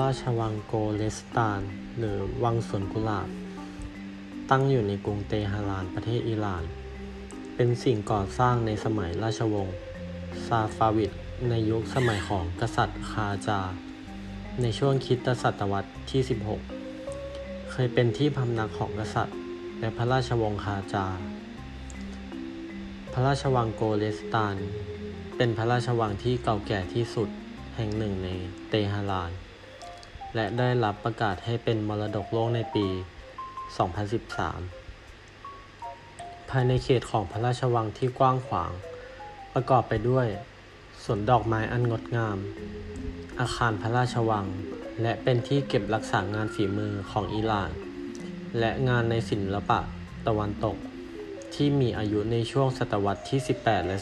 ราชวังโกเลสตาน หรือวังสวนกุหลาบ ตั้งอยู่ในกรุงเตหะรานประเทศอิหร่าน เป็นสิ่งก่อสร้างในสมัยราชวงศ์ซาฟาวิดในยุคสมัยของกษัตริย์คาจา ในช่วงคริสตศตวรรษที่ 16 เคยเป็นที่พำนักของกษัตริย์และพระราชวงศ์คาจา พระราชวังโกเลสตาน เป็นพระราชวังที่เก่าแก่ที่สุดแห่งหนึ่งในเตหะราน และได้รับประกาศให้เป็นมรดกโลกในปี 2013 ภายในเขตของพระราชวังที่กว้างขวาง ประกอบไปด้วยสวนดอกไม้อันงดงาม อาคารพระราชวัง และเป็นที่เก็บรักษางานฝีมือของอิหร่าน และงานในศิลปะตะวันตก ที่มีอายุในช่วงศตวรรษที่ 18 และ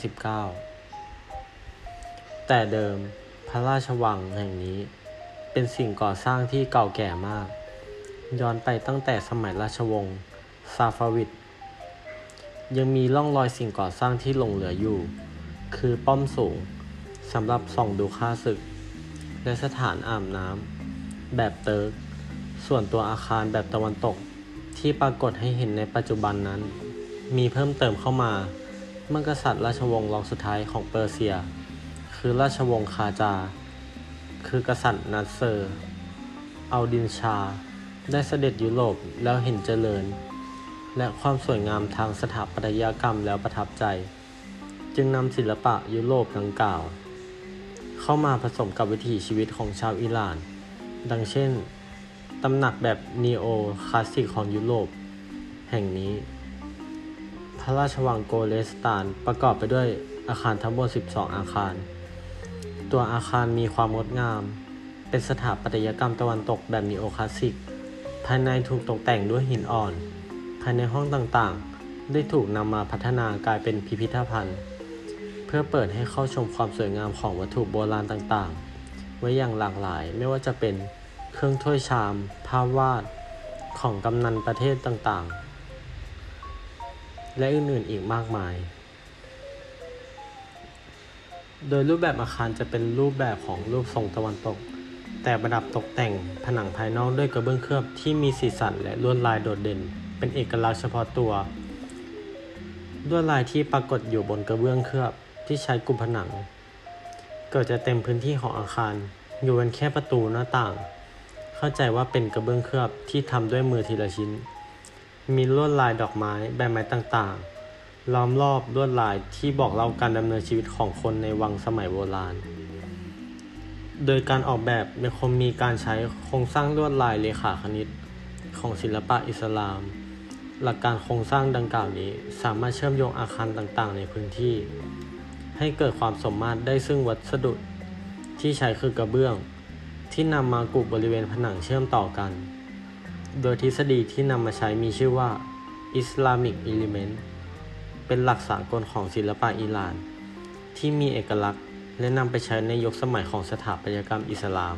19 แต่เดิมพระราชวังแห่งนี้ เป็นสิ่งก่อสร้างที่เก่าแก่มาก ย้อนไปตั้งแต่สมัยราชวงศ์ซาฟาวิดยังมีร่องรอยสิ่งก่อสร้างที่หลงเหลืออยู่ คือป้อมสูงสำหรับส่องดูค่าศึก และสถานอาบน้ำแบบเติร์กส่วนตัวอาคารแบบตะวันตกที่ปรากฏให้เห็นในปัจจุบันนั้น มีเพิ่มเติมเข้ามาเมื่อกษัตริย์ราชวงศ์รองสุดท้ายของเปอร์เซีย คือราชวงศ์กาจาร์ คือกษัตริย์นัสเซอร์อัลดินชาห์ ได้เสด็จยุโรปแล้วเห็นเจริญ และความสวยงามทางสถาปัตยกรรมแล้วประทับใจ จึงนำศิลปะยุโรปดังกล่าว เข้ามาผสมกับวิถีชีวิตของชาวอิหร่าน ดังเช่นตำหนักแบบนีโอคลาสสิกของยุโรป แห่งนี้ พระราชวังโกเลสตานประกอบไปด้วยอาคารทั้งหมด 12 อาคาร ตัวอาคารมีความงดงาม เป็นสถาปัตยกรรมตะวันตกแบบนีโอคลาสสิก ภายในถูกตกแต่งด้วยหินอ่อน ภายในห้องต่างๆ ได้ถูกนำมาพัฒนากลายเป็นพิพิธภัณฑ์ เพื่อเปิดให้เข้าชมความสวยงามของวัตถุโบราณต่างๆ ไว้อย่างหลากหลายไม่ว่าจะเป็นเครื่องถ้วยชาม ภาพวาดของกำนันประเทศต่างๆ และอื่นๆอีกมากมาย โดยรูปแบบอาคารจะเป็นรูปแบบของรูปทรงตะวันตก แต่ประดับตกแต่งผนังภายนอกด้วยกระเบื้องเคลือบที่มีสีสันและลวดลายโดดเด่น เป็นเอกลักษณ์เฉพาะตัวลวดลายที่ปรากฏอยู่บนกระเบื้องเคลือบที่ใช้กลุ่มผนัง เกิดจะเต็มพื้นที่ของอาคาร อยู่กันแค่ประตูหน้าต่าง เข้าใจว่าเป็นกระเบื้องเคลือบที่ทำด้วยมือทีละชิ้น มีลวดลายดอกไม้ใบไม้ต่างๆ ล้อมรอบลวดลายที่บอกเล่าการดำเนินชีวิตของคนในวังสมัยโบราณ โดยการออกแบบยังคงมีการใช้โครงสร้างลวดลายเลขาคณิต ของศิลปะอิสลาม หลักการโครงสร้างดังกล่าวนี้สามารถเชื่อมโยงอาคารต่างๆ ในพื้นที่ ให้เกิดความสมมาตรได้ซึ่งวัสดุที่ใช้คือกระเบื้อง ที่นำมากุบบริเวณผนังเชื่อมต่อกัน โดยทฤษฎีที่นำมาใช้มีชื่อว่า Islamic Element เป็นหลักสากลของศิลปะอิหร่าน ที่มีเอกลักษณ์และนำไปใช้ในยุคสมัยของสถาปัตยกรรมอิสลาม